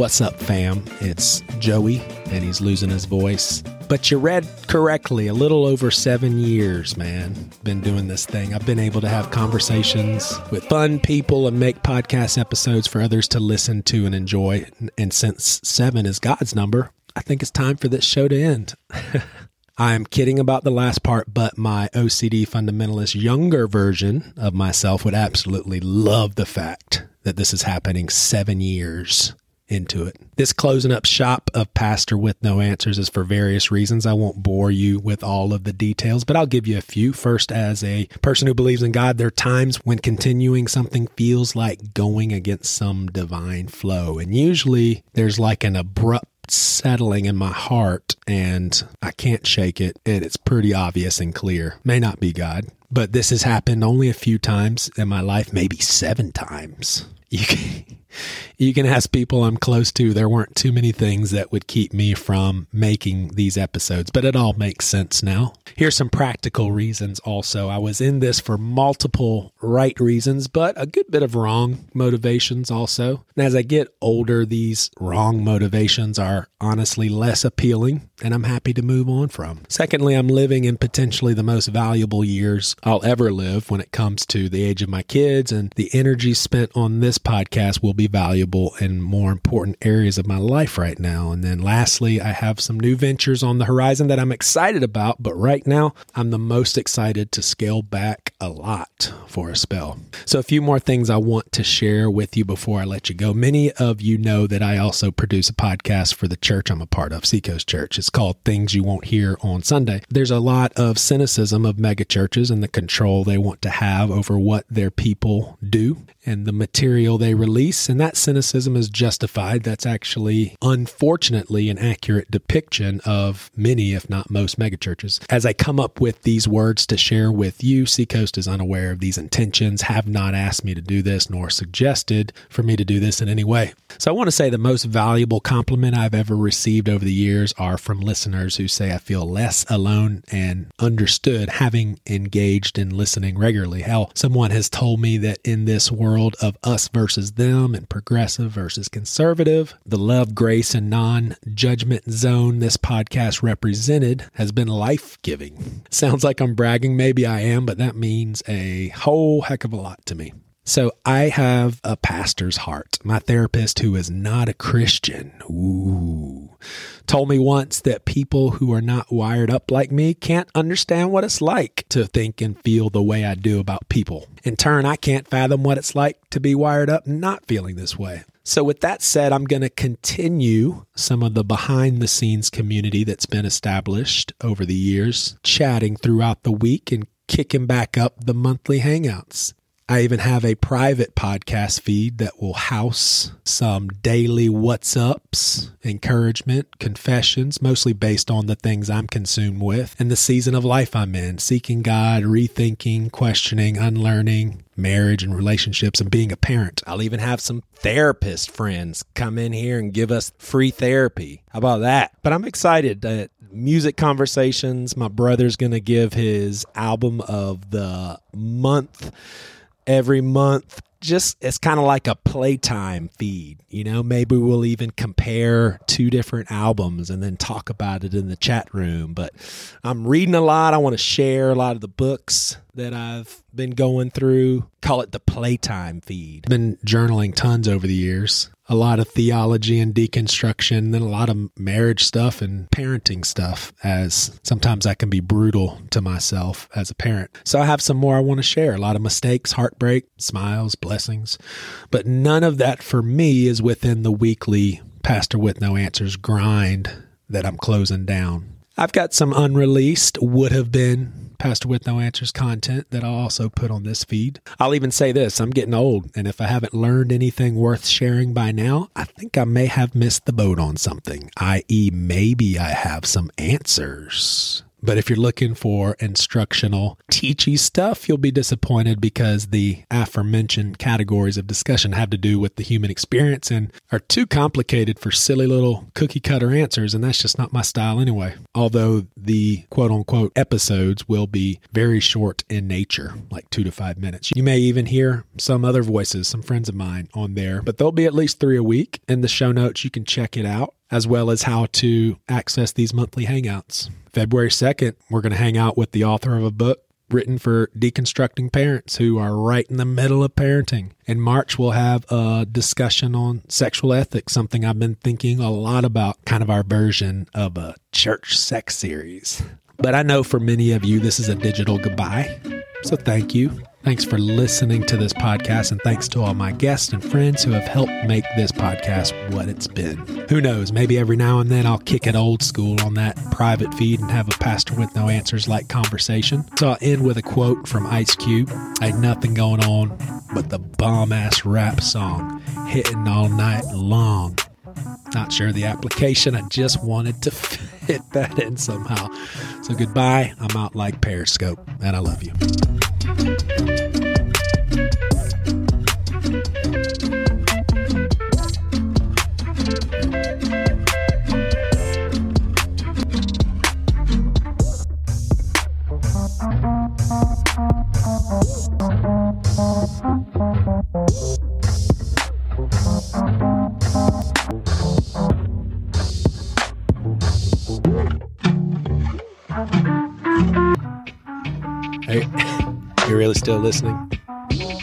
What's up, fam? It's Joey, and he's losing his voice. But you read correctly, a little over seven years, man. Been doing this thing. I've been able to have conversations with fun people and make podcast episodes for others to listen to and enjoy. And since seven is God's number, I think it's time for this show to end. I'm kidding about the last part, but my OCD fundamentalist younger version of myself would absolutely love the fact that this is happening seven years into it. This closing up shop of Pastor with No Answers is for various reasons. I won't bore you with all of the details, but I'll give you a few. First, as a person who believes in God, there are times when continuing something feels like going against some divine flow. And usually there's like an abrupt settling in my heart and I can't shake it. And it's pretty obvious and clear. May not be God, but this has happened only a few times in my life, maybe seven times. You can, you can ask people I'm close to. There weren't too many things that would keep me from making these episodes, but it all makes sense now. Here's some practical reasons also. I was in this for multiple right reasons, but a good bit of wrong motivations also. And as I get older, these wrong motivations are honestly less appealing, and I'm happy to move on from. Secondly, I'm living in potentially the most valuable years I'll ever live when it comes to the age of my kids, and the energy spent on this podcast will be valuable in more important areas of my life right now. And then lastly, I have some new ventures on the horizon that I'm excited about, but right now I'm the most excited to scale back a lot for a spell. So, a few more things I want to share with you before I let you go. Many of you know that I also produce a podcast for the church I'm a part of, Seacoast Church. It's called Things You Won't Hear on Sunday. There's a lot of cynicism of megachurches and the control they want to have over what their people do and the material they release. And that cynicism is justified. That's actually, unfortunately, an accurate depiction of many, if not most, megachurches. As I come up with these words to share with you, Seacoast is unaware of these intentions, have not asked me to do this, nor suggested for me to do this in any way. So I want to say the most valuable compliment I've ever received over the years are from listeners who say I feel less alone and understood having engaged in listening regularly. Hell, someone has told me that in this world of us versus them and progressive versus conservative, the love, grace, and non judgment zone this podcast represented has been life giving. Sounds like I'm bragging. Maybe I am, but that means a whole heck of a lot to me. So I have a pastor's heart. My therapist, who is not a Christian, ooh, told me once that people who are not wired up like me can't understand what it's like to think and feel the way I do about people. In turn, I can't fathom what it's like to be wired up not feeling this way. So, with that said, I'm going to continue some of the behind the scenes community that's been established over the years, chatting throughout the week and kicking back up the monthly hangouts. I even have a private podcast feed that will house some daily what's ups, encouragement, confessions, mostly based on the things I'm consumed with and the season of life I'm in, seeking God, rethinking, questioning, unlearning, marriage and relationships, and being a parent. I'll even have some therapist friends come in here and give us free therapy. How about that? But I'm excited that music conversations. My brother's going to give his album of the month every month. Just it's kind of like a playtime feed, you know. Maybe we'll even compare two different albums and then talk about it in the chat room. But I'm reading a lot. I want to share a lot of the books that I've been going through. Call it the playtime feed. Been journaling tons over the years a lot of theology and deconstruction, then a lot of marriage stuff and parenting stuff, as sometimes I can be brutal to myself as a parent. So I have some more I want to share a lot of mistakes, heartbreak, smiles, blessings. But none of that for me is within the weekly Pastor with No Answers grind that I'm closing down. I've got some unreleased, would have been Pastor with No Answers content that I'll also put on this feed. I'll even say this I'm getting old, and if I haven't learned anything worth sharing by now, I think I may have missed the boat on something, i.e., maybe I have some answers But if you're looking for instructional, teachy stuff, you'll be disappointed because the aforementioned categories of discussion have to do with the human experience and are too complicated for silly little cookie cutter answers. And that's just not my style anyway. Although the quote unquote episodes will be very short in nature, like two to five minutes. You may even hear some other voices, some friends of mine on there, but there'll be at least three a week. In the show notes, you can check it out as well as how to access these monthly hangouts. February 2nd, we're going to hang out with the author of a book written for deconstructing parents who are right in the middle of parenting. In March, we'll have a discussion on sexual ethics, something I've been thinking a lot about, kind of our version of a church sex series. But I know for many of you, this is a digital goodbye. So thank you. Thanks for listening to this podcast, and thanks to all my guests and friends who have helped make this podcast what it's been. Who knows, maybe every now and then I'll kick it old school on that private feed and have a pastor with no answers like conversation. So I'll end with a quote from Ice Cube had nothing going on but the bomb ass rap song hitting all night long. Not sure the application, I just wanted to fit that in somehow. So goodbye, I'm out like Periscope, and I love you. Hey, you really still listening?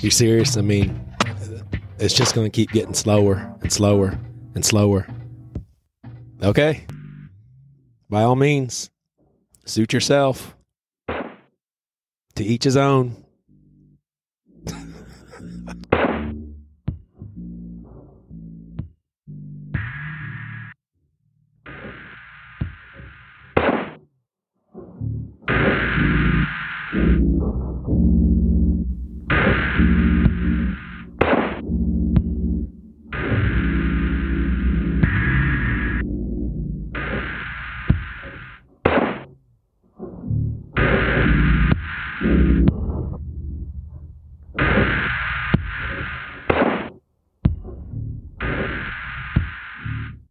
You're serious? I mean, it's just going to keep getting slower and slower and slower. Okay. By all means, suit yourself. To each his own.